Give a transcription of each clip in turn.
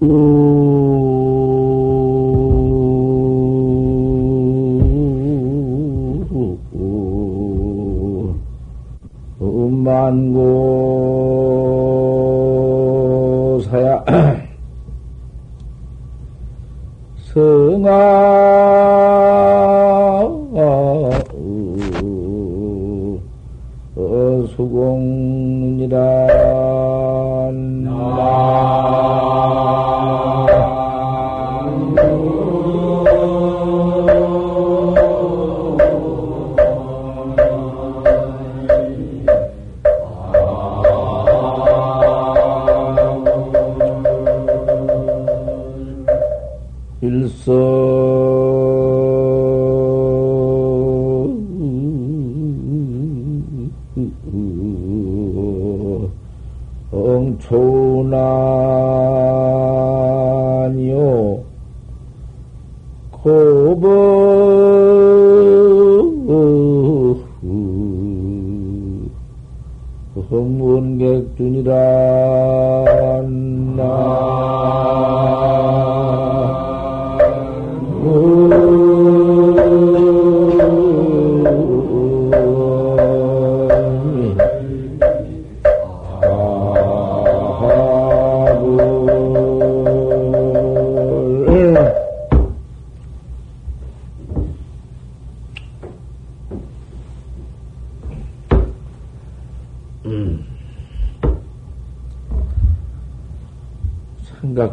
만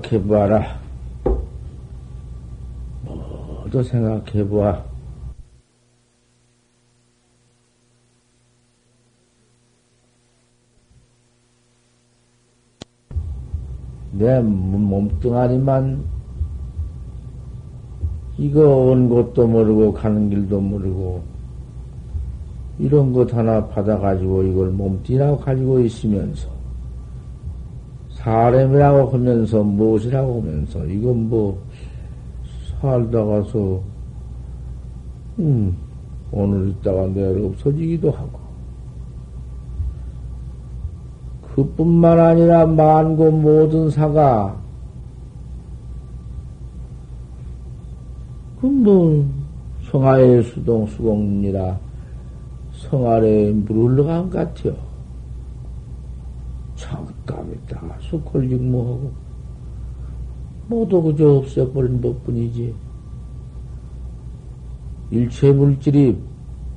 생각해봐라. 모두 생각해봐. 내 몸뚱아리만 이거 온 곳도 모르고 가는 길도 모르고 이런 것 하나 받아가지고 이걸 몸뚱이라고 가지고 있으면서 사람이라고 하면서 무엇이라고 하면서 이건 뭐 살다가서 음 오늘 있다가 내일 없어지기도 하고 그뿐만 아니라 만고 모든 사가 그뭐 성하의 수동 수공이라 성 아래에 물 흘러간 것 같아요. 잠깐있다가 수콜직무하고 모두 그저 없애버린 것 뿐이지. 일체 물질이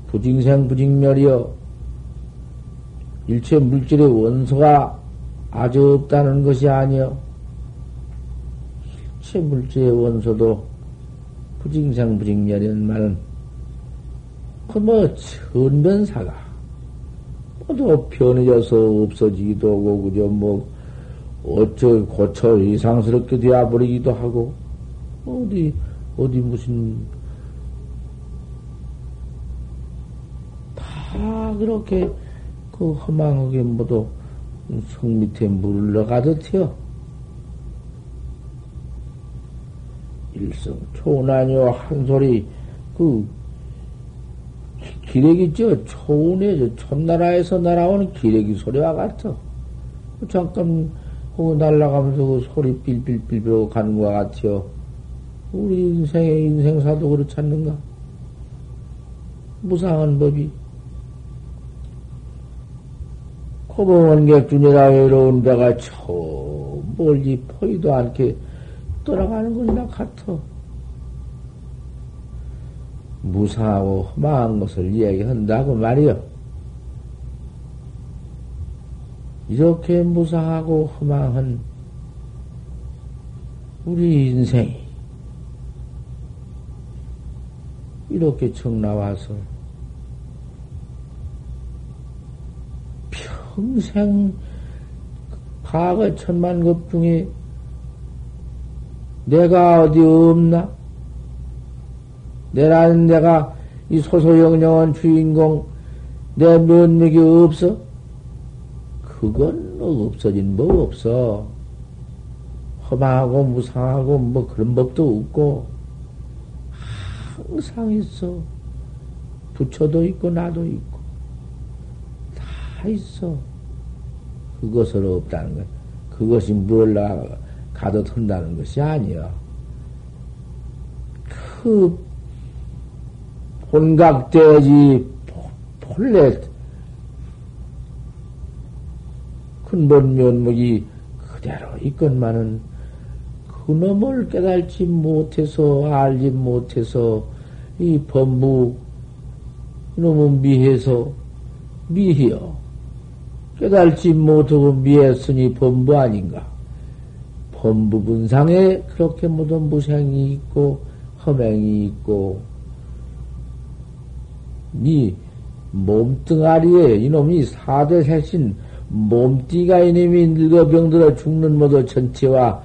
부징생 부징멸이여 일체 물질의 원소가 아주 없다는 것이 아니여 일체 물질의 원소도 부징생 부징멸이라는 말은 그뭐 천변사가 또 편해져서 없어지기도 하고, 그저 뭐, 어쩌, 고쳐 이상스럽게 되어버리기도 하고, 어디, 어디 무슨, 다 그렇게 그 허망하게 모두 성 밑에 물을 넣어가듯해요. 일성 초난요 한 소리 그 기레기 저 초운에 저 천나라에서 날아오는 기레기 소리와 같아. 잠깐 그 날아가면서 그 소리 삘삘삘 가는 것 같아요. 우리 인생의 인생사도 그렇지 않는가? 무상한 법이. 고봉원객준이라 외로운 데가 저 멀리 포이도 않게 떠나가는 것이나 같아. 무상하고 험한 것을 이야기한다고 말이요. 이렇게 무상하고 험한 우리 인생이 이렇게 청 나와서 평생 과거 천만 급 중에 내가 어디 없나? 내라는 내가 이 소소영령한 주인공 내 면목이 없어? 그건 뭐 없어진 법 없어. 험하고 무상하고 뭐 그런 법도 없고 항상 있어. 부처도 있고 나도 있고 다 있어. 그것을 없다는 거야. 그것이 뭘 가도 된다는 것이 아니여. 그 혼각돼지 본래 근본 면목이 그대로 있건만은 그놈을 깨달지 못해서 알지 못해서 이 범부 이놈은 미해서 미해요. 깨달지 못하고 미했으니 범부 아닌가? 범부 분상에 그렇게 모든 무생이 있고 허맹이 있고 이 몸뚱아리에 이놈이 사대 색신 몸띠가 이놈이 늙어 병들어 죽는 모두 전체와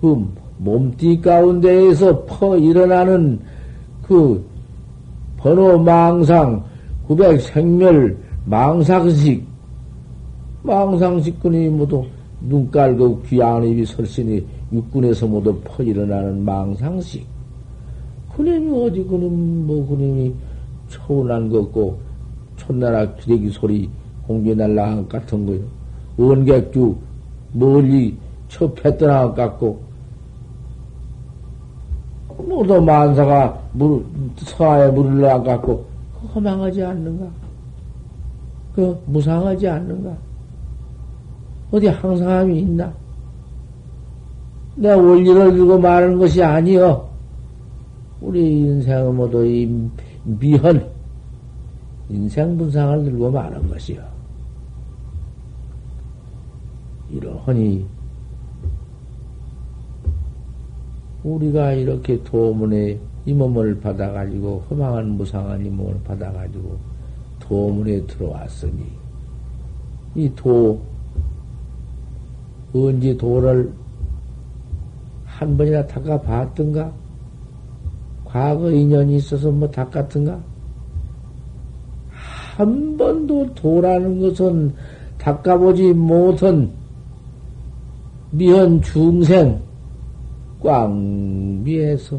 그 몸띠 가운데에서 퍼 일어나는 그 번호 망상, 구백 생멸, 망상식, 망상식군이 모두 눈 깔고 귀한 입이 설신이 육군에서 모두 퍼 일어나는 망상식. 그님이 어디 그님, 뭐 그님이 초운한 것고, 촌나라 기레기 소리, 공개 날라간 같은 거요. 원객주 멀리 첩했던 것 같고, 모두 만사가 물, 서하에 물을 나갖고, 허망하지 않는가? 그, 무상하지 않는가? 어디 항상함이 있나? 내 원리를 들고 말하는 것이 아니여. 우리 인생은 모두 이 미헌, 인생 분상을 들고 말하는 것이여. 이러하니, 우리가 이렇게 도문에 이 몸을 받아가지고, 허망한 무상한 이 몸을 받아가지고, 도문에 들어왔으니, 이 도, 언제 도를 한 번이나 닦아봤던가? 과거 인연이 있어서 뭐 닦았던가? 한 번도 도라는 것은 닦아보지 못한 미현 중생, 꽝비에서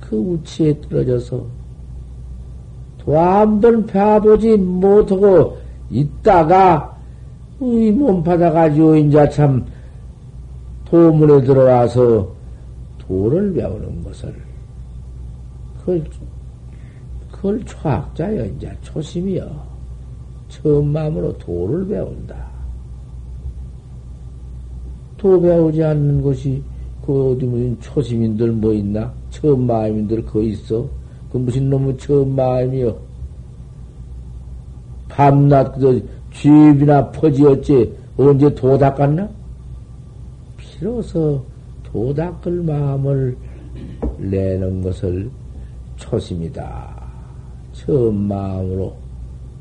그 우치에 떨어져서 도한번 펴보지 못하고 있다가 이 몸 받아가지고 이제 참 도문에 들어와서 도를 배우는 것을 그걸, 그걸 초학자여 이제 초심이여 처음 마음으로 도를 배운다. 도 배우지 않는 것이 그 어디 무슨 초심인들 뭐 있나? 처음 마음인들 거 있어? 그 무슨 놈의 처음 마음이요? 밤낮 그 쥐입이나 퍼지었지 언제 도 닦았나? 비로소 도 닦을 마음을 내는 것을 초심이다. 처음 마음으로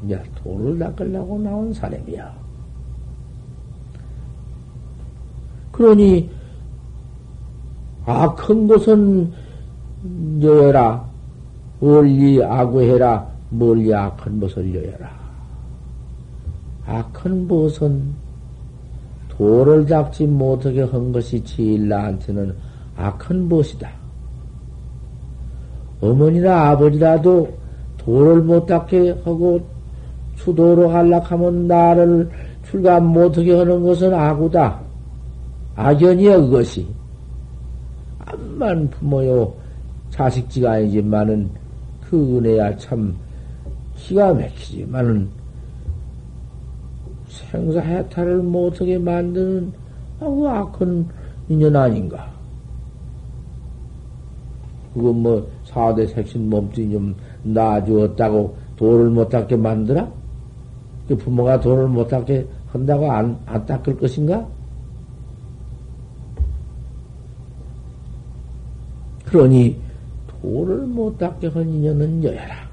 이제 도를 닦으려고 나온 사람이야. 그러니 악한 것은 여여라 멀리 악구해라 멀리 악한 것을 여여라 악한 것은 도를 닦지 못하게 한 것이 제일 나한테는 악한 것이다. 어머니나 아버지라도 도를 못 닦게 하고 수도로 갈락하면 나를 출감 못하게 하는 것은 악우다. 악연이야, 그것이. 암만 부모요, 자식지가 아니지만은, 그 은혜야 참 기가 막히지만은, 생사해탈을 못하게 만드는, 아, 그 악한 인연 아닌가. 그거 뭐, 사대 색신 몸뚱이 좀 놔주었다고 돌을 못 닦게 만들어? 그 부모가 돌을 못 닦게 한다고 안, 안 닦을 것인가? 그러니 도를 못 닦게 한 인연은 여야라.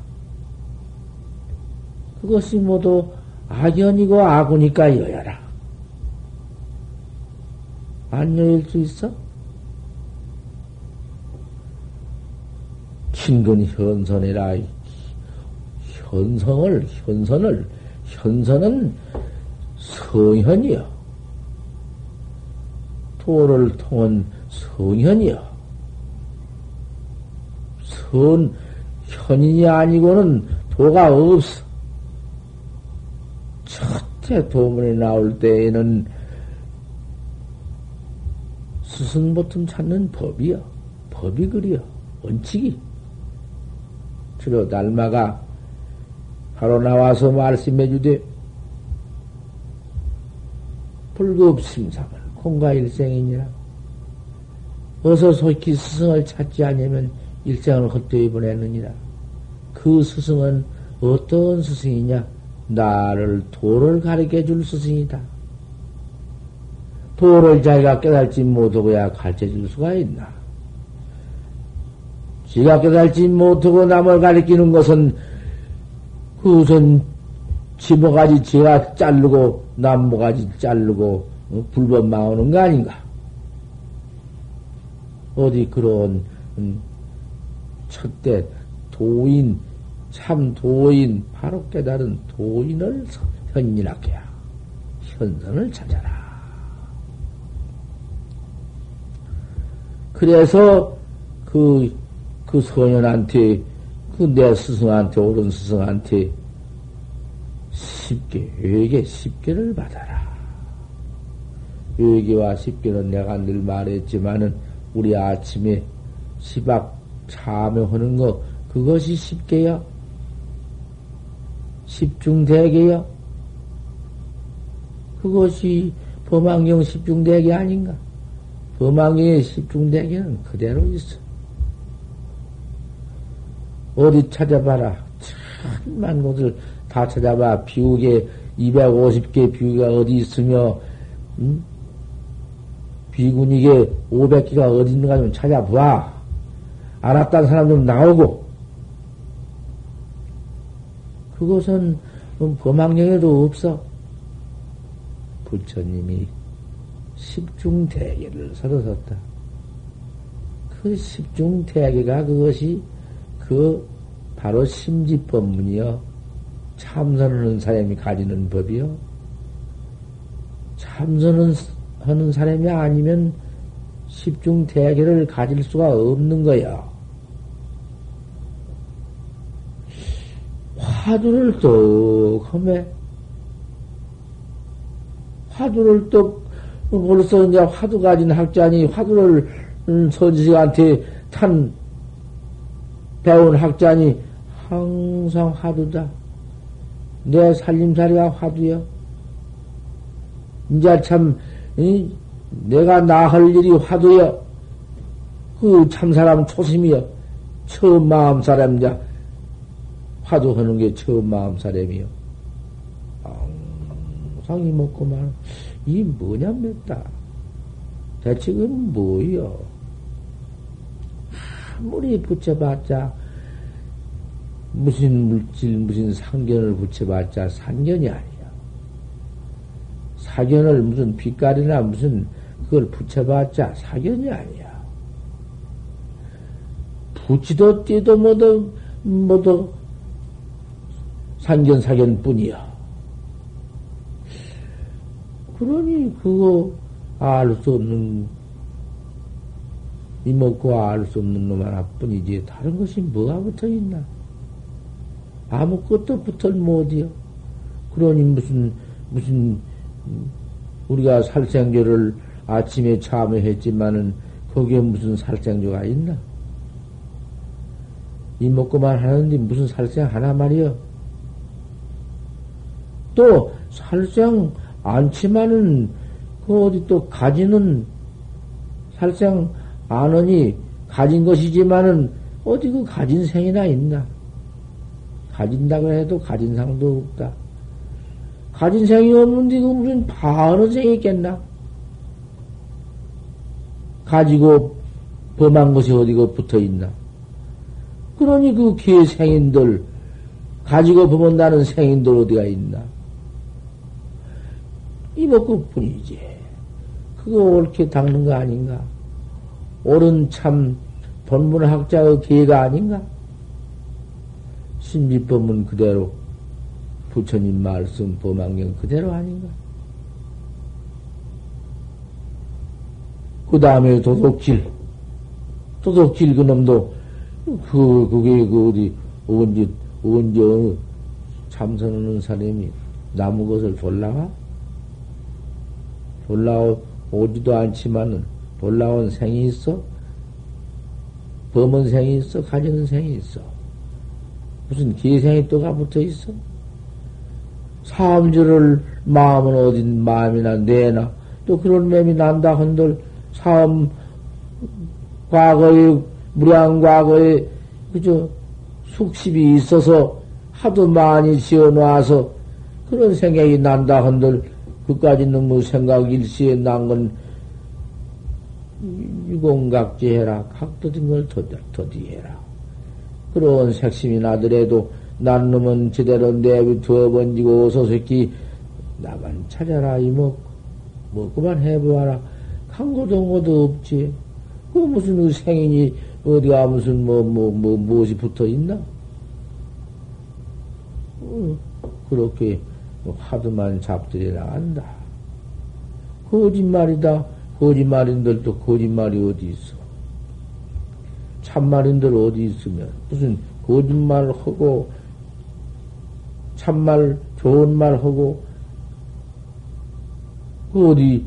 그것이 모두 악연이고 악우니까 여야라. 안 여일 수 있어? 친근 현선이라 현성을 현선을 현선은 성현이여 도를 통한 성현이여 선, 현인이 아니고는 도가 없어. 첫째 도문에 나올 때에는 스승 보통 찾는 법이요. 법이 그리요. 원칙이. 주로 날마가 바로 나와서 말씀해 주되, 불급심상을 공과일생이니라. 어서 속히 스승을 찾지 않으면 일생을 헛되이 보내느니라. 그 스승은 어떤 스승이냐? 나를 도를 가르쳐 줄 스승이다. 도를 자기가 깨달지 못하고야 가르쳐 줄 수가 있나? 지가 깨달지 못하고 남을 가르치는 것은 그 우선 지모가지 지가 자르고 남모가지 자르고 어, 불법 망하는 거 아닌가? 어디 그런 음, 첫때 도인 참 도인 바로 깨달은 도인을 현인하게야 현선을 찾아라. 그래서 그, 그 소년한테, 그 내 스승한테, 옳은 스승한테 쉽게, 외계 십계를 받아라. 외계와 십계는 내가 늘 말했지만은, 우리 아침에 시박 참여하는 거, 그것이 십계요? 십중대계요? 그것이 범안경 십중대계 아닌가? 범왕의 십중대계는 그대로 있어. 어디 찾아봐라. 천만 곳을 다 찾아봐. 비우개 250개 비우개가 어디 있으며, 음? 비군이게 500개가 어디 있는가 좀 찾아봐. 알았다는 사람 좀 나오고. 그것은 범왕경에도 없어. 부처님이 십중 대계를 서러섰다. 그 십중 대계가 그것이 그 바로 심지법문이요. 참선하는 사람이 가지는 법이요. 참선은 하는 사람이 아니면 십중 대계를 가질 수가 없는 거야. 화두를 떡 하매 화두를 떡 벌써 이제 화두 가진 학자니 화두를 음, 선지식한테 탄 배운 학자니 항상 화두다. 내 살림살이가 화두여. 이제 참, 이, 내가 나 할 일이 화두여. 그 참 사람 초심이여. 처음 마음 사람이자 화두 하는 게 처음 마음 사람이여. 항상 이 먹고만. 이 뭐냐 맵다. 대체 그건 뭐요? 아무리 붙여봤자 무슨 물질 무슨 상견을 붙여봤자 상견이 아니야. 사견을 무슨 빛깔이나 무슨 그걸 붙여봤자 사견이 아니야. 붙이도 띠도 뭐도 뭐도 상견 사견 뿐이야. 그러니 그거 알 수 없는 이먹고 알 수 없는 놈 하나뿐이지 다른 것이 뭐가 붙어 있나? 아무것도 붙을 못이요. 그러니 무슨 무슨 우리가 살생조를 아침에 참여했지만은 거기에 무슨 살생조가 있나? 이먹고만 하는데 무슨 살생 하나 말이요. 또 살생 않지만은 그 어디 또 가지는 살생 안으니 가진 것이지만은 어디 그 가진 생이나 있나? 가진다고 해도 가진 상도 없다. 가진 생이 없는데 그 무슨 바른 생이 있겠나? 가지고 범한 것이 어디가 붙어 있나? 그러니 그 개생인들, 가지고 범한다는 생인들 어디가 있나? 이먹고 뿐이지. 그거 옳게 닦는 거 아닌가? 옳은 참 본문학자의 기회가 아닌가? 신비법문 그대로 부처님 말씀 범안경 그대로 아닌가? 그 다음에 도둑질. 도둑질 그놈도 그, 그게 그 어디, 언제, 언제 참선하는 사람이 나무 것을 졸라가? 올라오지도 않지만은 돌라온 생이 있어? 범은 생이 있어? 가지는 생이 있어? 무슨 기생이 또 가 붙어 있어? 사음주를 마음은 어딘 마음이나 뇌나 또 그런 맴이 난다 한들 사음 과거의 무량 과거에 그저 숙십이 있어서 하도 많이 지어놔서 그런 생각이 난다 한들 그까지 너무 생각 일시에 난건 유공각지해라. 각도진 걸 더디해라. 그런 색심이 나더라도 난 놈은 제대로 내비 두어 번지고 어서 새끼 나만 찾아라 이먹 먹고만 해보아라. 강고동고도 없지. 그 무슨 생인이 어디가 무슨 뭐 뭐 뭐 무엇이 붙어 있나? 어, 그렇게 하도만 잡들이 나간다. 거짓말이다. 거짓말인들도 거짓말이 어디 있어? 참말인들 어디 있으면 무슨 거짓말 하고 참말 좋은 말 하고 그 어디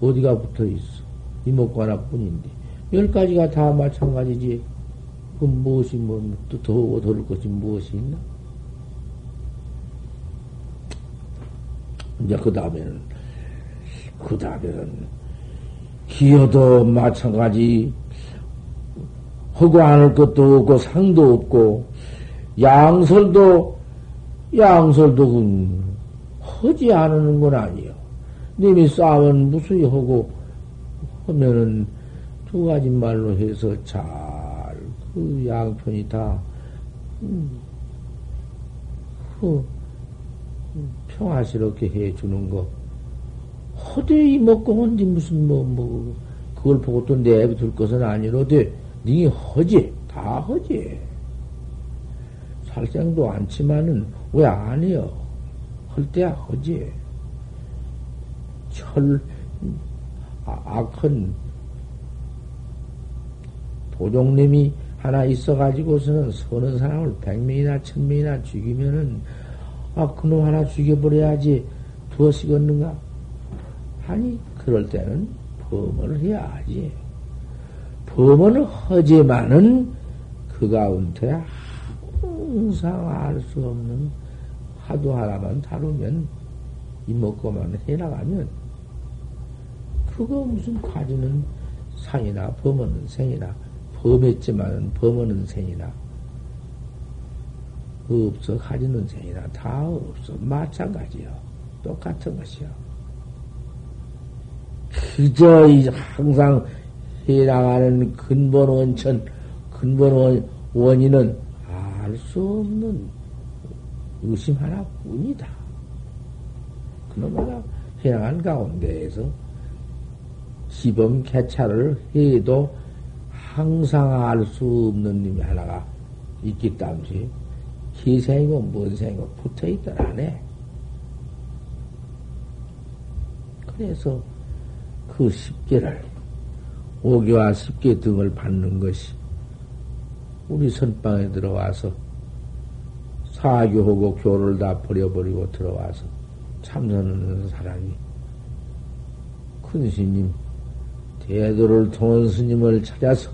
어디가 붙어 있어? 이목구 하나뿐인데 열 가지가 다 마찬가지지. 그 무엇이 뭐 또 더하고 더를 것이 무엇이 있나? 이제 그 다음에는 그 다음에는 기여도 마찬가지 허고 안할 것도 없고 상도 없고 양설도 양설도 허지 않는 건 아니요. 님이 싸움은 무수히 하고 하면은 두 가지 말로 해서 잘 그 양편이 다 음, 그 평화스럽게 해주는 거. 허대이 먹고 혼지 무슨 뭐, 뭐, 그걸 보고 또 내비둘 것은 아니로되, 니 허지, 다 허지. 살생도 않지만은 왜 아니여? 할 때야 허지. 철, 아, 악한 도종님이 하나 있어가지고서는 서는 사람을 백명이나 천명이나 죽이면은 아, 그놈 하나 죽여버려야지 두어시겠는가? 아니, 그럴 때는 범을 해야지. 범을 하지만은 그 가운데 항상 알 수 없는 화두 하나만 다루면 이먹고만 해나가면 그거 무슨 가지는 상이나 범하는 생이나 범했지만은 범하는 생이나 없어. 가지는 생이나 다 없어. 마찬가지요. 똑같은 것이요. 그저 항상 해나가는 근본 원천 근본 원인은 알 수 없는 의심 하나뿐이다. 그놈 하나 해나간 가운데에서 시범 개차를 해도 항상 알 수 없는 님이 하나가 있기 때문 에 희생이고 뭔 생이고 붙어 있더라네. 그래서 그 십계를, 오개와 십계 등을 받는 것이 우리 선방에 들어와서 사교하고 교를 다 버려버리고 들어와서 참선하는 사람이 큰 스님, 대도를 통한 스님을 찾아서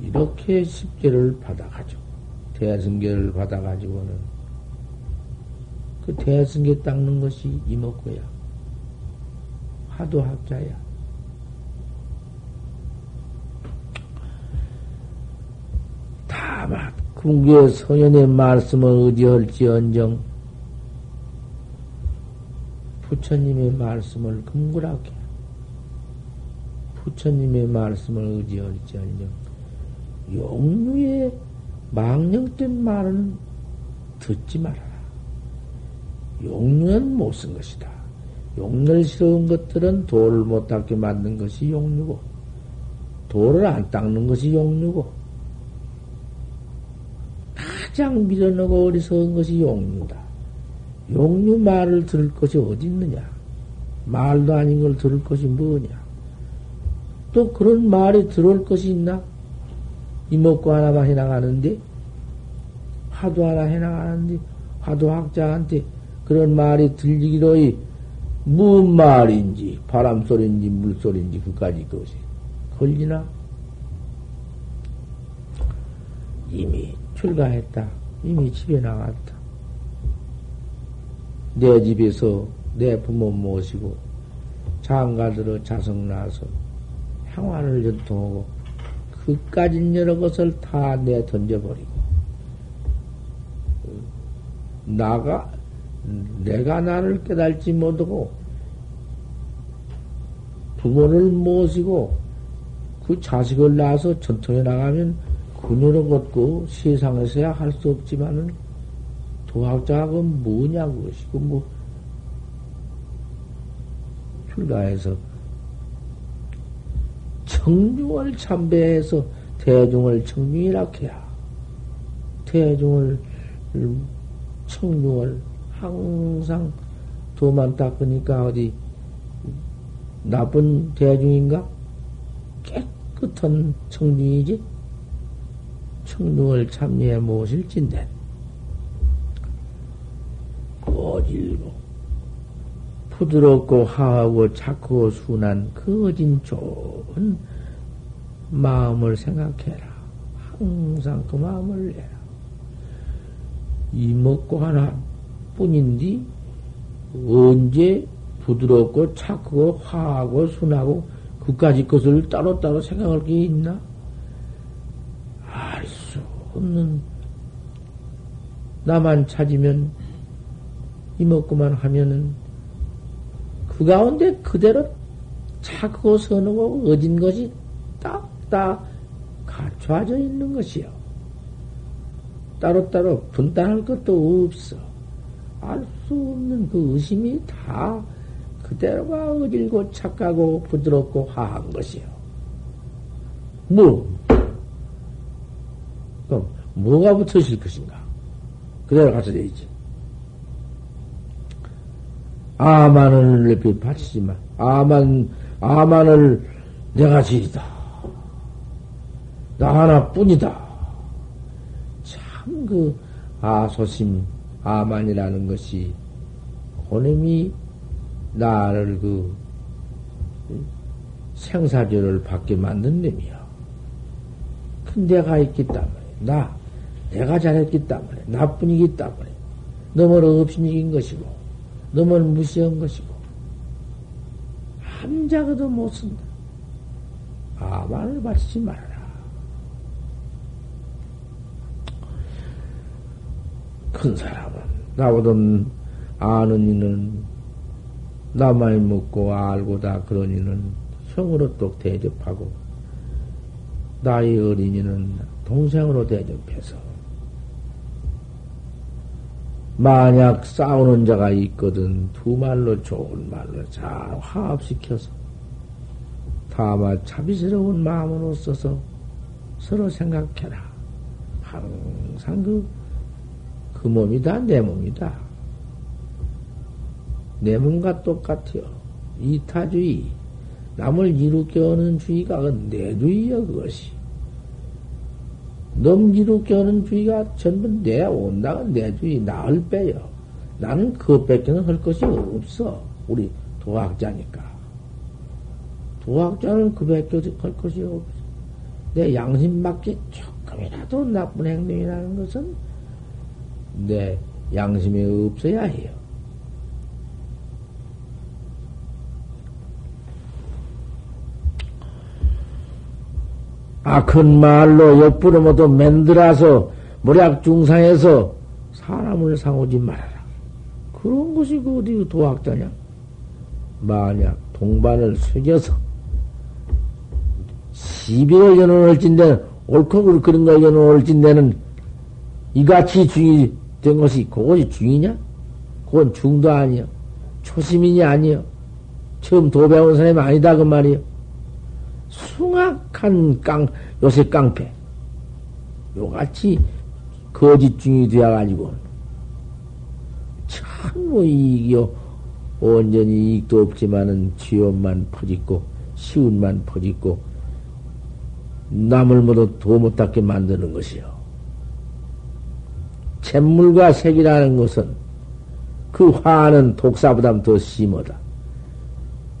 이렇게 십계를 받아가지고 대승계를 받아가지고는 그 대승계 닦는 것이 이먹고야. 화두학자야. 다만 궁계 성현의 말씀을 의지할지언정 부처님의 말씀을 금굴하게 부처님의 말씀을 의지할지언정 용류의 망령된 말은 듣지 말아라. 용류는 못 쓴 것이다. 용렬스러운 것들은 돌을 못 닦게 만든 것이 용류고, 돌을 안 닦는 것이 용류고, 가장 밀어넣고 어리석은 것이 용류다. 용류 말을 들을 것이 어디 있느냐? 말도 아닌 걸 들을 것이 뭐냐? 또 그런 말이 들어올 것이 있나? 이먹고 하나만 해나가는데, 화두 하나 해나가는데, 화두학자한테 그런 말이 들리기로이 무슨 말인지, 바람소리인지, 물소리인지, 그까지 그것이 걸리나? 이미 출가했다. 이미 집에 나갔다. 내 집에서 내 부모 모시고 장가들어 자성 나서 향환을 전통하고 그까진 여러 것을 다 내 던져버리고 나가 내가 나를 깨달지 못하고 부모를 모시고 그 자식을 낳아서 전통에 나가면 그녀를 걷고 세상에서야 할 수 없지만은 도학자가 뭐냐 그것이고 뭐 출가해서 청중을 참배해서 대중을 청중이라 해야 대중을 청중을 항상 도만 닦으니까 어디 나쁜 대중인가? 깨끗한 청중이지? 청중을 참여해 모실진데 어질고 부드럽고 하하고 착하고 순한 그 어진 좋은 마음을 생각해라. 항상 그 마음을 내라. 이 먹고 하나 뿐인디 언제 부드럽고 착하고 화하고 순하고 그까지 것을 따로따로 생각할 게 있나? 알 수 없는 나만 찾으면 이먹고만 하면은 그 가운데 그대로 착하고 선하고 어진 것이 딱딱 갖춰져 있는 것이요. 따로따로 분단할 것도 없어. 알 수 없는 그 의심이 다 그대로가 어질고 착하고 부드럽고 화한 것이요. 뭐? 그럼 뭐가 붙어질 것인가? 그대로 갖춰져 있지. 아만을 높이 바치지만, 아만, 아만을 내가 지리다. 나 하나뿐이다. 참 그 아소심, 아만이라는 것이 고놈이 나를 그 생사죄를 받게 만든 놈이야. 큰 내가 있기 때문에, 나, 내가 잘했기 때문에, 나뿐이기 때문에, 너무 없이 이긴 것이고, 너무 무시한 것이고, 한 자가도 못 쓴다. 아만을 바치지 말아라. 큰 사람은, 나보다 아는 이는 나만이 먹고 알고 다 그런 이는 성으로 또 대접하고, 나이 어린이는 동생으로 대접해서, 만약 싸우는 자가 있거든 두 말로 좋은 말로 잘 화합시켜서 다만 자비스러운 마음으로 써서 서로 생각해라. 항상 그, 그 몸이다, 내 몸이다. 내 몸과 똑같아요. 이타주의. 남을 이롭게 하는 주의가 내 주의여, 그것이. 넘기롭게 하는 주의가 전부 내 온다가 내 주의, 나를 빼요. 나는 그것밖에는 할 것이 없어. 우리 도학자니까. 도학자는 그밖에 할 것이 없어. 내 양심 밖에 조금이라도 나쁜 행동이라는 것은 내 양심에 없어야 해요. 악한 말로 옆부러모도 맨들어서 모략 중상에서 사람을 상오지 말아라. 그런 것이 그 어디 도학자냐? 만약 동반을 속여서 시비를 연원할진데 옳고 그런 걸 연원할진데는 이같이 중이 된 것이 그것이 중이냐? 그건 중도 아니요. 초심인이 아니요. 처음 도 배운 사람이 아니다 그 말이요. 숭악한 깡, 요새 깡패. 요같이 거짓중이 되어가지고, 참, 뭐, 이익이요. 온전히 이익도 없지만은 지원만 퍼짓고, 시운만 퍼짓고, 남을 모두 도못 닦게 만드는 것이요. 잿물과 색이라는 것은 그 화는 독사보다 더 심하다.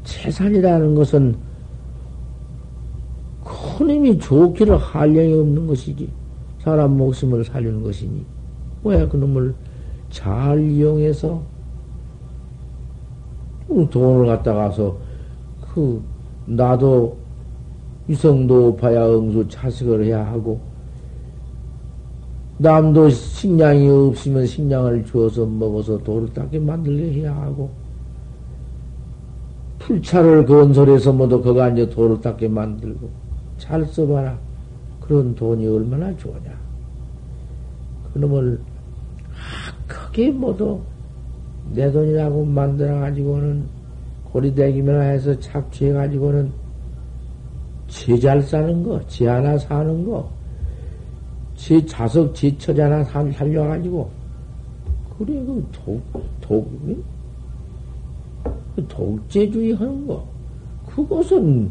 재산이라는 것은 큰 힘이 좋기를 한량이 없는 것이지. 사람 목숨을 살리는 것이니. 왜 그놈을 잘 이용해서 돈을 갖다 가서 그 나도 위성도 봐야 응수 차식을 해야 하고 남도 식량이 없으면 식량을 주어서 먹어서 돌을 닦게 만들게 해야 하고 풀차를 건설해서 모두 거가 이제 돌을 닦게 만들고 잘 써봐라. 그런 돈이 얼마나 좋으냐. 그놈을 크게 모두 내 돈이라고 만들어가지고는 고리대기면 해서 착취해가지고는 지 잘 사는 거, 지 하나 사는 거, 지 자석, 지 처자 하나 살려가지고, 그래, 그 독, 독, 그 독재주의 하는 거, 그것은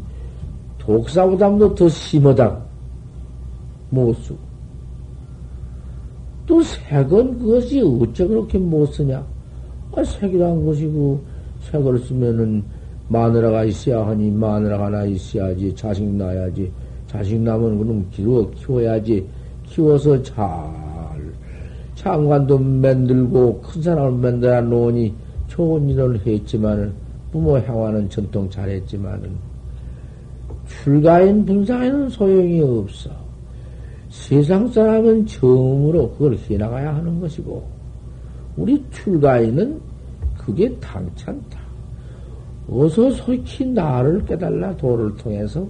독사보다도 더 심하다. 못 쓰고. 또 색은 그것이 어째 그렇게 못 쓰냐? 아, 색이란 것이 그 색을 쓰면은 마누라가 있어야 하니 마누라가 하나 있어야지 자식 낳아야지 자식 낳으면 그놈 기워 키워야지 키워서 잘 장관도 만들고 큰 사람을 만들어 놓으니 좋은 일을 했지만은 부모 향화는 전통 잘했지만은 출가인 분상에는 소용이 없어. 세상 사람은 처음으로 그걸 해나가야 하는 것이고 우리 출가인은 그게 당찮다. 어서 속히 나를 깨달라 도를 통해서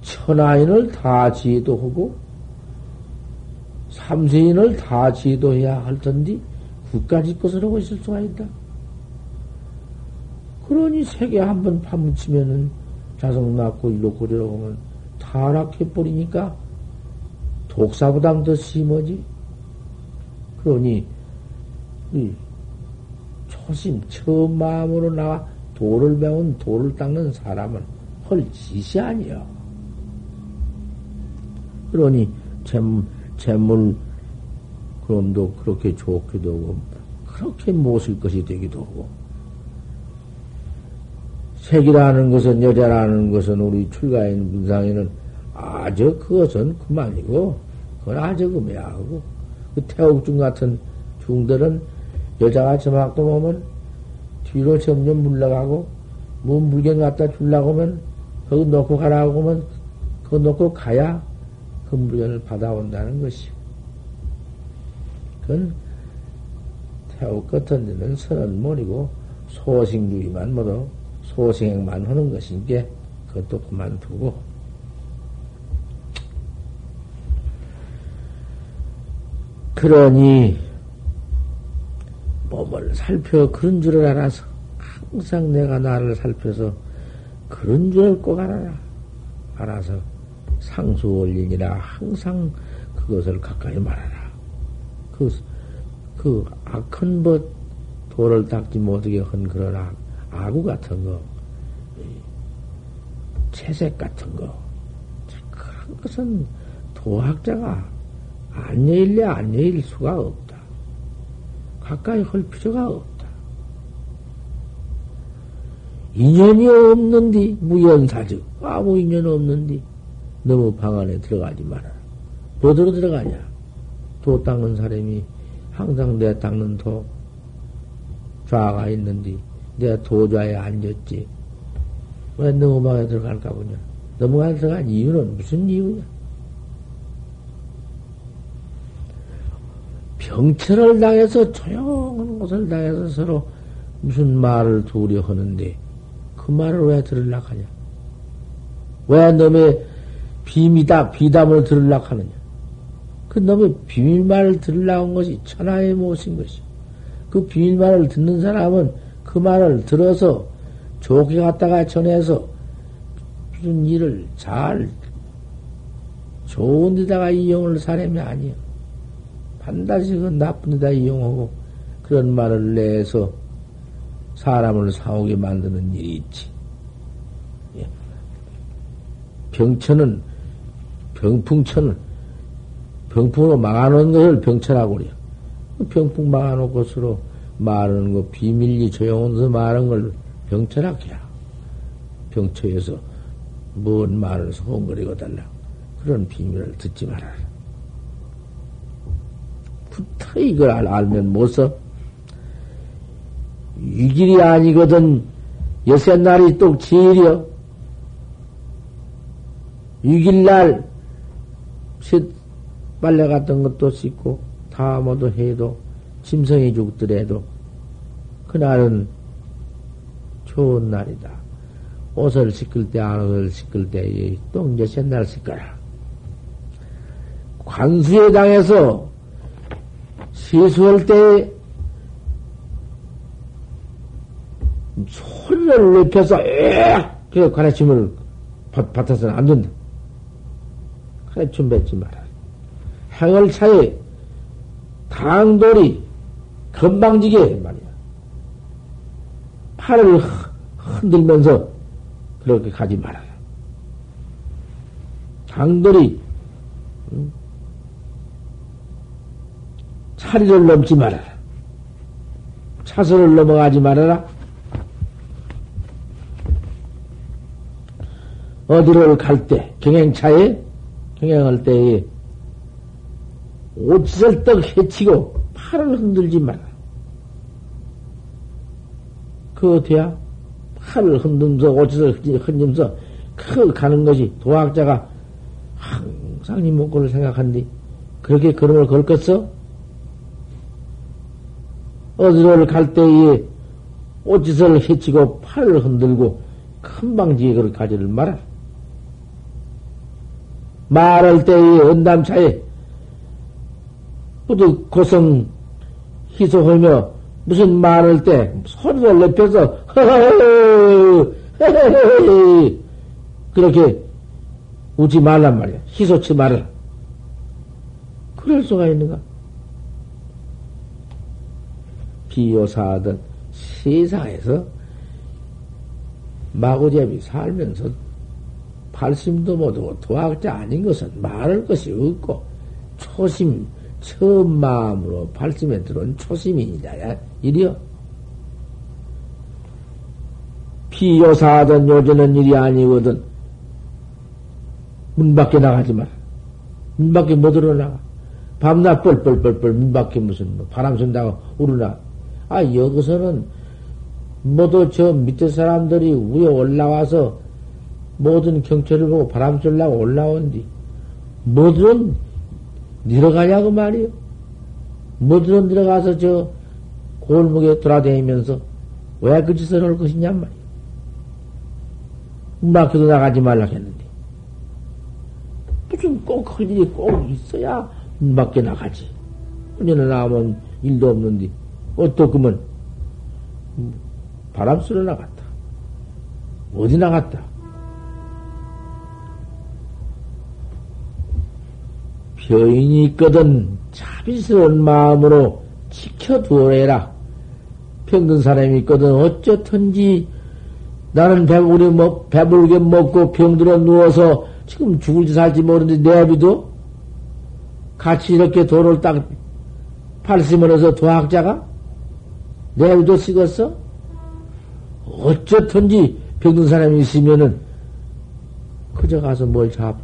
천하인을 다 지도하고 삼세인을 다 지도해야 할 텐데 그까지 것을 하고 있을 수가 있다. 그러니 세계 한번 파묻히면은 자성 낳고 일로 고려로 오면 타락해버리니까 독사보다 더 심하지. 그러니 초심 처음 마음으로 나와 돌을 배운 돌을 닦는 사람은 헐 짓이 아니여. 그러니 잼, 재물 그럼도 그렇게 좋기도 하고 그렇게 못쓸 것이 되기도 하고 색이라는 것은 여자라는 것은 우리 출가인 문상에는 아주 그것은 그만이고 그건 아주 금해하고 그 태옥중 같은 중들은 여자가 저막도 보면 뒤로 점점 물러가고, 뭐 물건 갖다 줄라고 하면, 거기 놓고 가라고 하면, 그거 놓고 가야 그 물건을 받아온다는 것이요. 그건 태우 같은 데는 선은 모이고 소싱주의만 모두 소생만 하는 것인게 그것도 그만두고, 그러니, 몸을 살펴 그런 줄을 알아서 항상 내가 나를 살펴서 그런 줄을 꼭 알아라. 알아서 상수원린이라 항상 그것을 가까이 말하라. 그, 그 악한 것, 돌을 닦지 못하게 한 그런 악, 아구 같은 거, 채색 같은 거, 그런 것은 도학자가 안 여일래 안 여일 수가 없다. 가까이 할 필요가 없다. 인연이 없는디 무연사즉 아무 인연 없는디 너무 방 안에 들어가지 마라. 뭐들어 들어가냐? 도 닦는 사람이 항상 내 닦는 도 좌가 있는디 내가 도좌에 앉았지. 왜 너무 방에 들어갈까 보냐? 너무 안 들어간 이유는 무슨 이유냐? 병철을 당해서 조용한 곳을 당해서 서로 무슨 말을 두려 하는데 그 말을 왜 들으려 하냐? 왜 놈의 비미다, 비담을 들으려 하느냐? 그 놈의 비밀말을 들으려고 한 것이 천하의 못인 것이. 그 비밀말을 듣는 사람은 그 말을 들어서 좋게 갖다가 전해서 무슨 일을 잘 좋은 데다가 이용을 사람이 아니야. 반드시 그 나쁜 데다 이용하고 그런 말을 내서 사람을 사오게 만드는 일이 있지. 예. 병천은, 병풍천은, 병풍으로 막아놓은 것을 병천하고 그래요. 그 병풍 막아놓고 서로 말하는 거, 비밀리 조용해서 말하는 걸 병천하기야. 병처에서 뭔 말을 소원거리고 달라. 그런 비밀을 듣지 말아라. 부터 이걸 알면 뭐서? 위길이 아니거든. 여섯 날이 또 지일이여. 위길날, 빨래 같은 것도 씻고, 다 모두 해도, 짐승이 죽더라도, 그날은 좋은 날이다. 옷을 씻을 때, 안 옷을 씻을 때, 또 이제 옛날 씻거라. 관수에 당해서 세수할 때 소리를 높여서 에그 가르침을 받아서는 안 된다. 가르침 뱉지 마라. 행을 차에 당돌이 건방지게 말이야. 팔을 흔들면서 그렇게 가지 말아라. 당돌이 응? 차리를 넘지 말아라. 차선을 넘어가지 말아라. 어디를 갈 때, 경행차에, 경행할 때에 옷을 떡 해치고 팔을 흔들지 마라. 그 어때야? 팔을 흔들면서 옷을 흔들면서 그 가는 것이 도학자가 항상 이 목걸을 생각한디 그렇게 걸음을 걸겠어? 어디를 갈 때에 옷짓을 해치고 팔을 흔들고 큰 방지에 그를 가지를 말아. 말할 때에 언담차에 모두 고성 희소하며 무슨 말할 때 소리를 높여서 그렇게 웃지 말란 말이야. 희소치 말을. 그럴 수가 있는가? 비요사하던 세상에서 마구잡이 살면서 발심도 못하고 도학자 아닌 것은 말할 것이 없고 초심 처음 마음으로 발심에 들어온 초심이니다야 일이여 비요사하던 요즘은 일이 아니거든. 문 밖에 나가지 마라 문 밖에 못 들어나가 밤낮 뻘뻘뻘뻘 문 밖에 무슨 뭐 바람 쏜다고 우르나. 아, 여기서는 모두 저 밑에 사람들이 위에 올라와서 모든 경찰을 보고 바람 쏠라고 올라온 뒤, 뭐 내려가냐고 말이요. 뭐들은 들어가서 저 골목에 돌아다니면서 왜 그 짓을 할 것이냐 말이요. 막혀도 나가지 말라 했는데. 무슨 꼭그 일이 꼭 있어야 밖에 나가지. 그녀는 나오면 일도 없는데. 어떻게면 바람 쐬러 나갔다. 어디 나갔다? 병인이 있거든 자비스러운 마음으로 지켜두어라. 병든 사람이 있거든 어쩌든지 나는 배부리 먹, 배불게 먹고 병들어 누워서 지금 죽을지 살지 모르는데 내비도 같이 이렇게 도를 딱 팔심을 해서 도학자가 내일도 쓰겠어? 어쩌든지 병든 사람이 있으면은 그저 가서 뭘 자,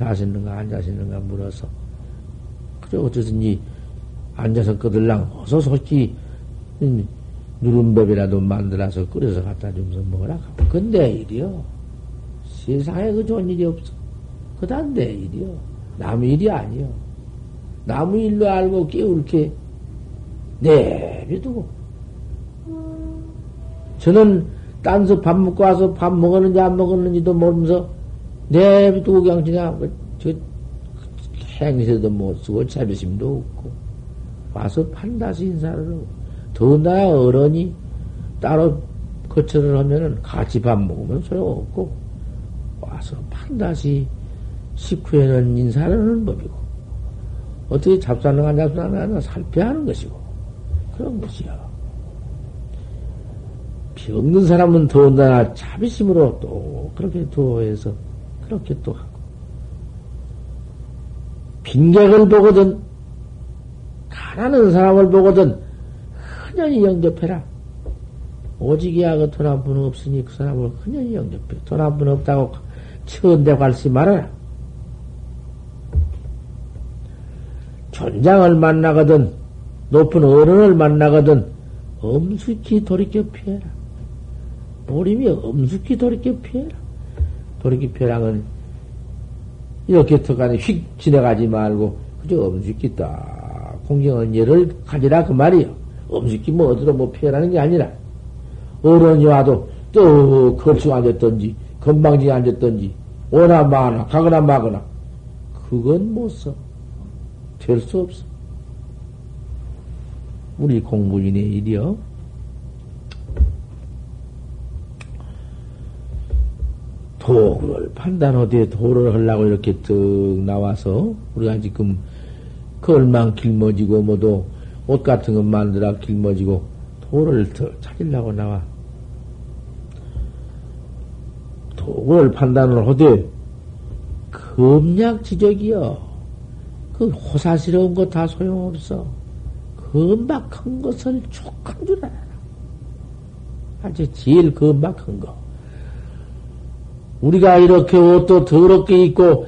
자시는가 안 자시는가 물어서 그저 어쩌든지 앉아서 끄들랑 어서 솔직히 누름밥이라도 만들어서 끓여서 갖다 주면서 먹으라. 그건 내 일이요. 세상에 그 좋은 일이 없어. 그다음 내 일이요. 남 일이 아니요. 남 일로 알고 깨울게 내비두고 저는 딴서 밥 먹고 와서 밥 먹었는지 안 먹었는지도 모르면서 내비두고 그냥 그, 저 행세도 못 쓰고 자비심도 없고. 와서 판다시 인사를 하고. 더군다나 어른이 따로 거처를 하면은 같이 밥 먹으면 소용없고. 와서 판다시 식후에는 인사를 하는 법이고. 어떻게 잡사는가 잡사는가 살펴야 하는 것이고. 그런 것이야. 병든 사람은 더군다나 자비심으로 또 그렇게 도해서 그렇게 또 하고 빈객을 보거든 가난한 사람을 보거든 흔연히 영접해라. 오직이야 그 돈 한 푼 없으니 그 사람을 그냥 영접해. 돈 한 푼 없다고 천대 관시 말아라. 전장을 만나거든, 높은 어른을 만나거든, 엄숙히 돌이켜 피해라. 보림이 엄숙히 돌이켜 피해라. 피해라는 이렇게 터간에 휙 지나가지 말고, 그저 엄숙히 딱 공경언예를 가지라 그 말이요. 엄숙히 뭐 어디로 뭐 피해라는 게 아니라, 어른이 와도 또 걸쳐 앉았던지, 건방지게 앉았던지, 오나 마나, 가거나 마거나, 그건 못 써. 될 수 없어. 우리 공부인의 일이요. 도구를 판단하되 도를 하려고 이렇게 뜩 나와서 우리가 지금 걸망 길머지고 뭐도 옷 같은 거 만들어 길머지고 도를 더 찾으려고 나와. 도구를 판단을 하되 금약지적이여. 그 호사스러운 거 다 소용없어. 금박한 것을 촉한 줄 알아라. 아주 제일 금박한 거. 우리가 이렇게 옷도 더럽게 입고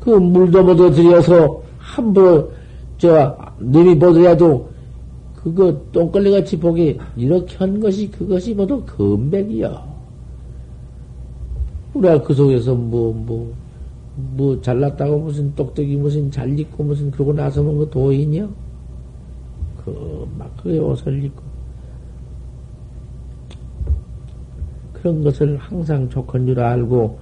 그 물도 묻어 들여서 함부로 저 님이 보더라도 그거 똥걸레같이 보기 이렇게 한 것이 그것이 모두 금백이야. 우리가 그 속에서 뭐, 뭐, 뭐, 잘났다고 무슨 똑똑이 무슨 잘 입고 무슨 그러고 나서면 그 도인이요? 그, 막, 그게 옷을 입고. 그런 것을 항상 좋은 줄 알고,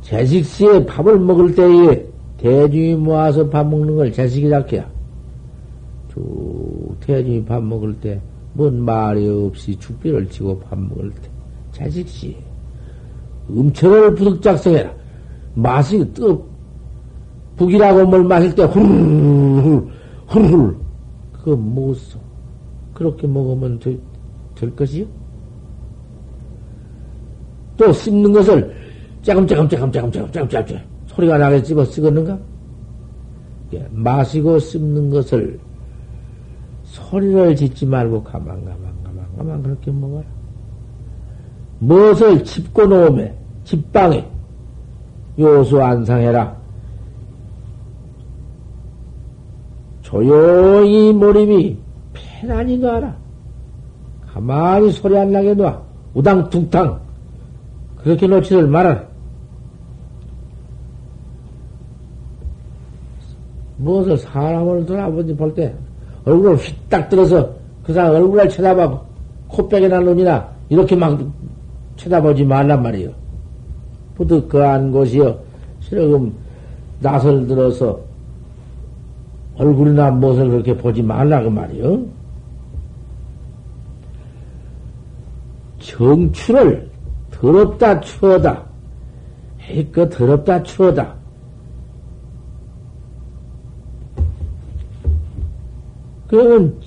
자식시에 밥을 먹을 때에 대중이 모아서 밥 먹는 걸 자식이라 해야. 쭉 대중이 밥 먹을 때, 뭔 말이 없이 죽비를 치고 밥 먹을 때, 자식시. 음철을 부득 작성해라. 맛이 뜨, 북이라고 뭘 마실 때 훌훌, 훌훌. 그거 못 써. 그렇게 먹으면 되, 될 것이요? 또 씹는 것을 짜금짜금짜금짜금짜금짜금 소리가 나게 집어 쓰겠는가? 예, 마시고 씹는 것을 소리를 짓지 말고 가만 가만 가만 가만 그렇게 먹어라. 무엇을 짚고 놓으면 집방에 요수 안상해라. 조용히 몰입이 편안히 놔라. 가만히 소리 안 나게 놔. 우당퉁탕. 그렇게 놓지를 말아라. 무엇을 사람을 돌아보지 볼 때 얼굴을 휘딱 들어서 그 사람 얼굴을 쳐다봐 코빼기나 눈이나 이렇게 막 쳐다보지 말란 말이요. 부득그한 곳이요. 실금 낯을 들어서 얼굴이나 무엇을 그렇게 보지 말라 그 말이요. 정추를 더럽다 추하다. 해껏 더럽다 추하다. 그러면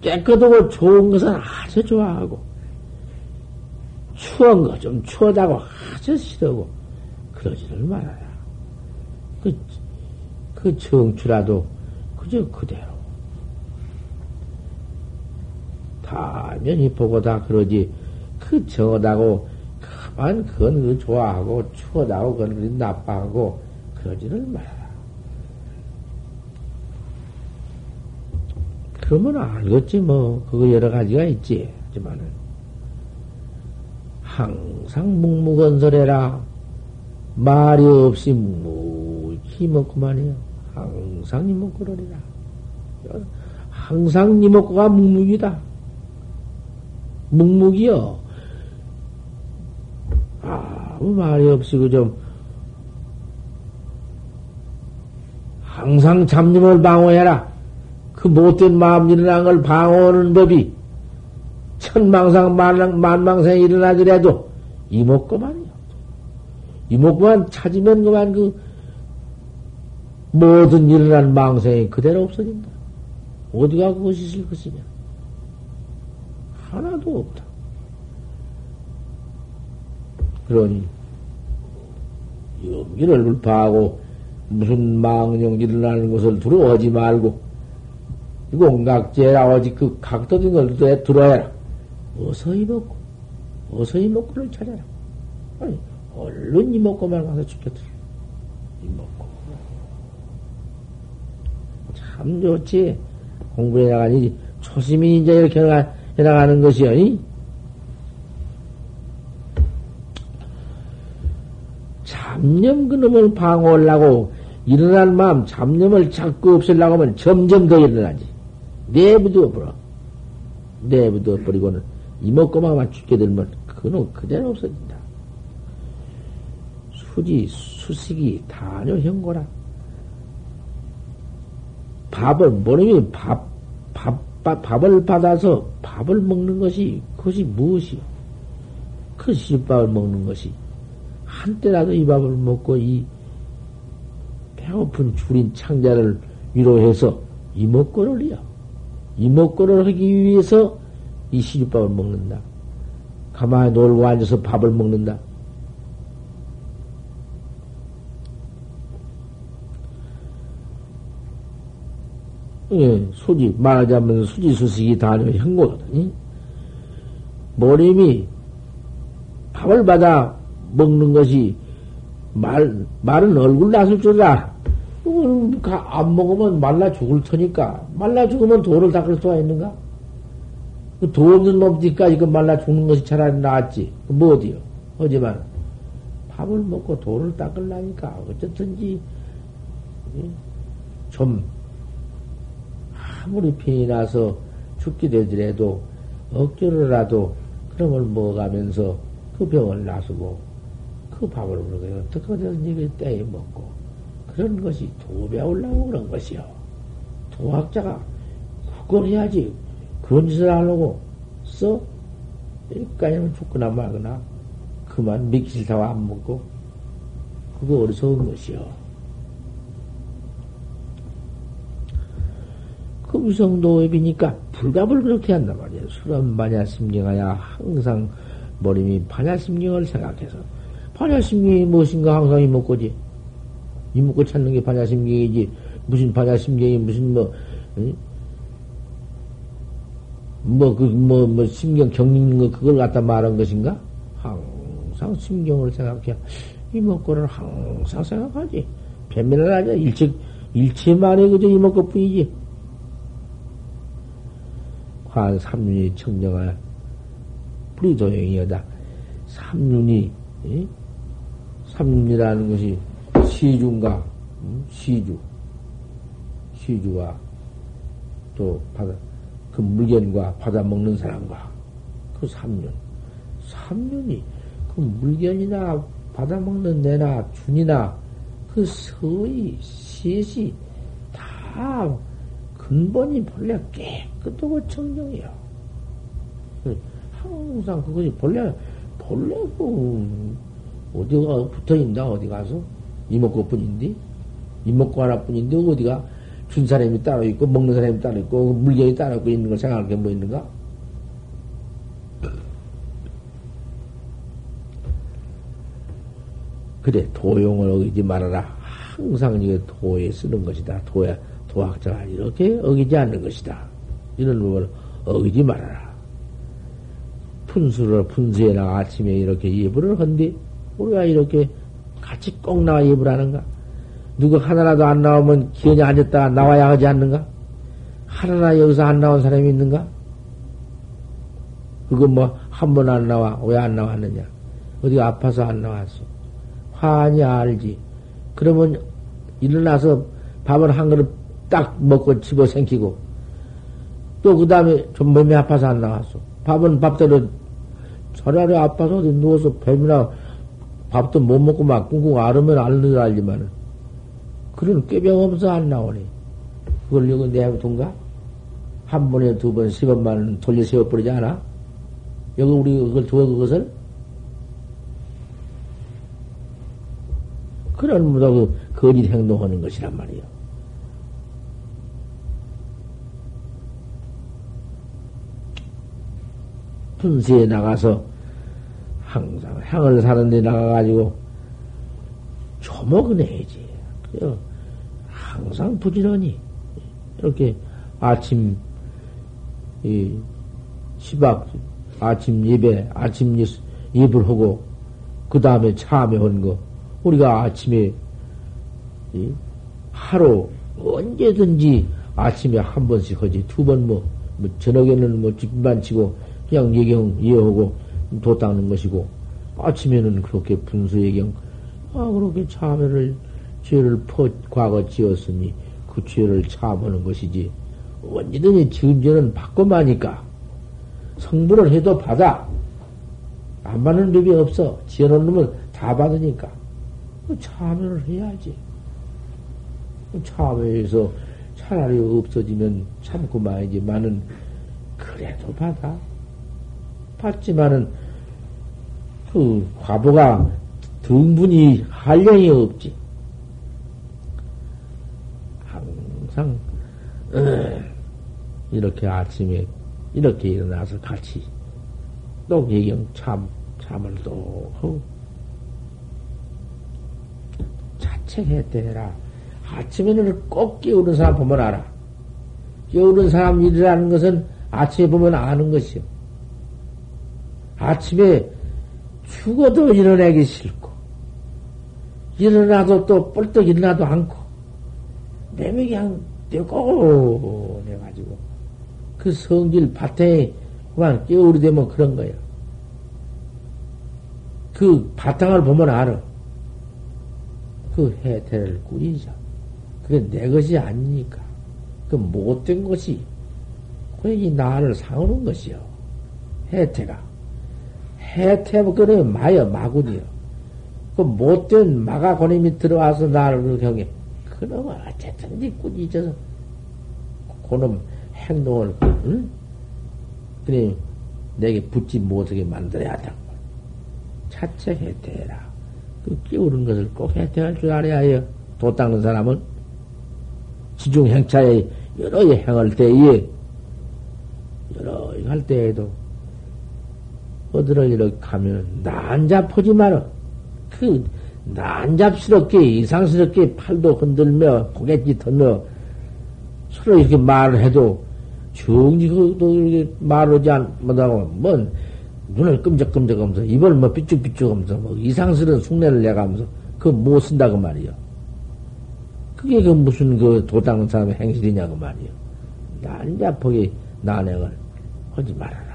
깨끗하고 좋은 것은 아주 좋아하고 추한 거좀 추하다고 아주 싫어하고 그러지를 말아라. 그, 그 정추라도 그저 그대로. 다면히 보고 다 그러지. 그 정하다고 가만 그건 그 좋아하고 추하다고 그건 그 나빠하고 그러지를 말아라. 그러면 알겠지 뭐 그거 여러 가지가 있지. 하지만은 항상 묵묵건설해라. 말이 없이 묵묵히 먹고만해요. 항상 이먹고 그러리라. 항상 이먹고가 묵묵이다. 묵묵이요. 아무 말이 없이 그좀 항상 잡념을 방어해라. 그 못된 마음 일어난 걸 방어하는 법이 천망상 만망, 만망상에 일어나더라도 이목구만이요. 이목구만 찾으면 그만 그 모든 일어난 망상이 그대로 없어진다. 어디가 그것이 있을 것이냐? 하나도 없다. 그러니 염기를 불파하고 무슨 망령 일어나는 것을 두려워하지 말고 공각제라 어디 그 각도된 걸 들어야 어서 이먹고 어서 이먹고를 찾아라. 아니 얼른 이먹고만 가서 죽겠더라. 이먹고 참 좋지 공부해 나가니 초심이 이제 이렇게 해나가는 것이요. 이? 잡념 그놈을 방어하려고 일어난 마음, 잡념을 자꾸 없애려고 하면 점점 더 일어나지. 내부도 버려. 내부도 버리고는 이목구멍만 죽게 되면 그놈 그대로 없어진다. 수지, 수식이 다녀 형거라. 밥을, 뭐냐면 밥, 밥, 밥, 밥을 받아서 밥을 먹는 것이, 그것이 무엇이요? 그 시밥을 먹는 것이. 한때라도 이 밥을 먹고 이 배고픈 줄인 창자를 위로해서 이목구를이요. 이목구를 하기 위해서 이 시집밥을 먹는다. 가만히 놀고 앉아서 밥을 먹는다. 예, 수지, 말하자면 수지수식이 다녀 현고거든요. 머리미 밥을 받아 먹는 것이 말, 말은 얼굴 나설 줄 알아. 안 먹으면 말라 죽을 테니까. 말라 죽으면 돌을 닦을 수가 있는가? 그도 없는 놈니까 이거 말라 죽는 것이 차라리 낫지. 뭐 어디요? 하지만, 밥을 먹고 돌을 닦으려니까, 어쨌든지, 예? 좀, 아무리 병이 나서 죽게 되더라도, 억지로라도 그런 걸 먹어가면서 그 병을 나서고, 그 밥을 그렇게 어떻게 하든지 때에 먹고 그런 것이 도배하려고 그런 것이요. 도학자가 그걸 해야지 그런 짓을 하려고 써? 여기까지는 죽거나 말거나 그만 믿기 싫다고 안 먹고 그거 어리석은 것이요. 그 위성도업이니까 불갑을 그렇게 한단 말이에요. 술은 반야심경하야 항상 머리미 반야심경을 생각해서 반야심경이 무엇인가 항상 이먹고지. 이먹고 찾는 게 반야심경이지. 무슨 반야심경이 무슨 뭐, 응? 뭐, 그, 뭐, 뭐, 심경 경있는 거, 그걸 갖다 말한 것인가? 항상 심경을 생각해. 이먹고를 항상 생각하지. 변면을 하자. 일체, 일체만에 그저 이먹고 뿐이지. 관 삼륜이 청정할 뿌리도형이여다. 삼륜이, 예? 삼이라는 것이 시주인가, 음? 시주, 시주와 또 바다, 그 물견과 받아 먹는 사람과 그 삼륜, 삼륜이 그 물견이나 받아 먹는 내나 준이나 그 서의 시시 다 근본이 본래 깨끗하고 청정이요. 항상 그것이 본래 본래 그 어디가 붙어 있나, 어디 가서? 이먹고 뿐인데? 이먹고 하나뿐인데, 어디가 준 사람이 따로 있고, 먹는 사람이 따로 있고, 물건이 따로 있고 있는 걸 생각할 게 뭐 있는가? 그래, 도용을 어기지 말아라. 항상 이게 도에 쓰는 것이다. 도야, 도학자가 이렇게 어기지 않는 것이다. 이런 부분을 어기지 말아라. 푼수를, 푼수에 나가 아침에 이렇게 예불을 한뒤 우리가 이렇게 같이 꼭 나와 예불 하는가? 누구 하나라도 안 나오면 기연이 앉았다 나와야 하지 않는가? 하나나 여기서 안 나온 사람이 있는가? 그거 뭐, 한 번 안 나와. 왜 안 나왔느냐? 어디가 아파서 안 나왔어. 화니 알지. 그러면 일어나서 밥을 한 그릇 딱 먹고 집어 생기고, 또 그 다음에 좀 몸이 아파서 안 나왔어. 밥은 밥대로 차라리 아파서 어디 누워서 뱀이나 밥도 못 먹고 막 꿍꿍 앓으면 앓는 알지만은. 그런 꾀병 없어 안 나오니. 그걸 이거 내두던가? 한 번에 두 번, 세 번만 돌려 세워버리지 않아? 여기 우리 그걸 두어 그것을? 그런 무다 그 거짓 행동하는 것이란 말이요. 분수에 나가서 항상 향을 사는데 나가가지고 조목은 해야지. 항상 부지런히. 이렇게 아침, 이, 시박, 아침 예배, 아침 예불 하고, 그 다음에 참여한 거, 우리가 아침에, 이, 하루, 언제든지 아침에 한 번씩 하지, 두 번 뭐, 뭐 저녁에는 뭐 집만 치고, 그냥 예경 이어하고, 도 닦는 것이고, 아침에는 그렇게 분수 예경, 아, 그렇게 참여를, 죄를 퍼, 과거 지었으니, 그 죄를 참하는 것이지. 언제든지 지은 죄는 받고 마니까. 성불을 해도 받아. 안 받는 법이 없어. 지어놓은 놈은 다 받으니까. 그 참여를 해야지. 그 참여해서 차라리 없어지면 참고 마야지만은 그래도 받아. 받지만은 그 과보가 등분이 한량이 없지. 항상 이렇게 아침에 이렇게 일어나서 같이 또 예경 참 참을 또 하고 자책했대라. 아침에는 꼭 깨우는 사람 보면 알아. 깨우는 사람 일이라는 것은 아침에 보면 아는 것이요. 아침에 죽어도 일어나기 싫고, 일어나도 또 뻘떡 일어나도 않고, 매매 그냥 떼고 내가지고, 그 성질 밭에 그만 깨우리 되면 그런 거야. 그 바탕을 보면 알아. 그 해태를 꾸리자. 그게 내 것이 아니니까. 그 못된 것이, 그이 나를 상하는 것이요. 해태가. 해태, 그래, 마여, 마군이요. 그 못된 마가 고님이 들어와서 나를 경해. 그놈은 어쨌든 니 꾸짖어서, 그놈 행동을, 응? 그래, 내게 붙지 못하게 만들어야 한다고. 차체 해태해라. 그 끼우는 것을 꼭 해태할 줄 알아야 해요. 도 닦는 사람은. 지중 행차에 여러 행할 때에, 여러 할 때에도, 어디를 이렇게 가면, 난잡하지 마라. 그, 난잡스럽게, 이상스럽게 팔도 흔들며, 고갯짓 던너, 서로 이렇게 말을 해도, 정직도 이렇게 말하지 않다고, 뭔, 눈을 끔적끔적 하면서, 입을 뭐 삐쭉삐쭉 하면서, 뭐 이상스러운 숭례를 내가면서, 그거 못 쓴다고 말이요. 그게 그 무슨 그 도당 사람의 행실이냐고 말이요. 난잡하게 난행을 하지 말아라.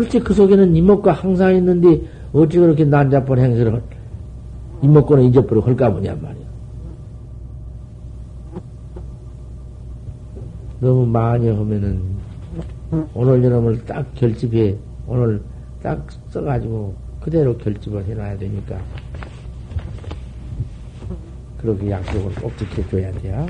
벌써 그 속에는 이목과 항상 있는데, 어찌 그렇게 난잡한 행실을 이목구는 잊어버리고 할까 보냐 말이야. 너무 많이 하면은 오늘 저놈을 딱 결집해 오늘 딱 써가지고 그대로 결집을 해놔야 되니까 그렇게 약속을 꼭 지켜줘야 돼요.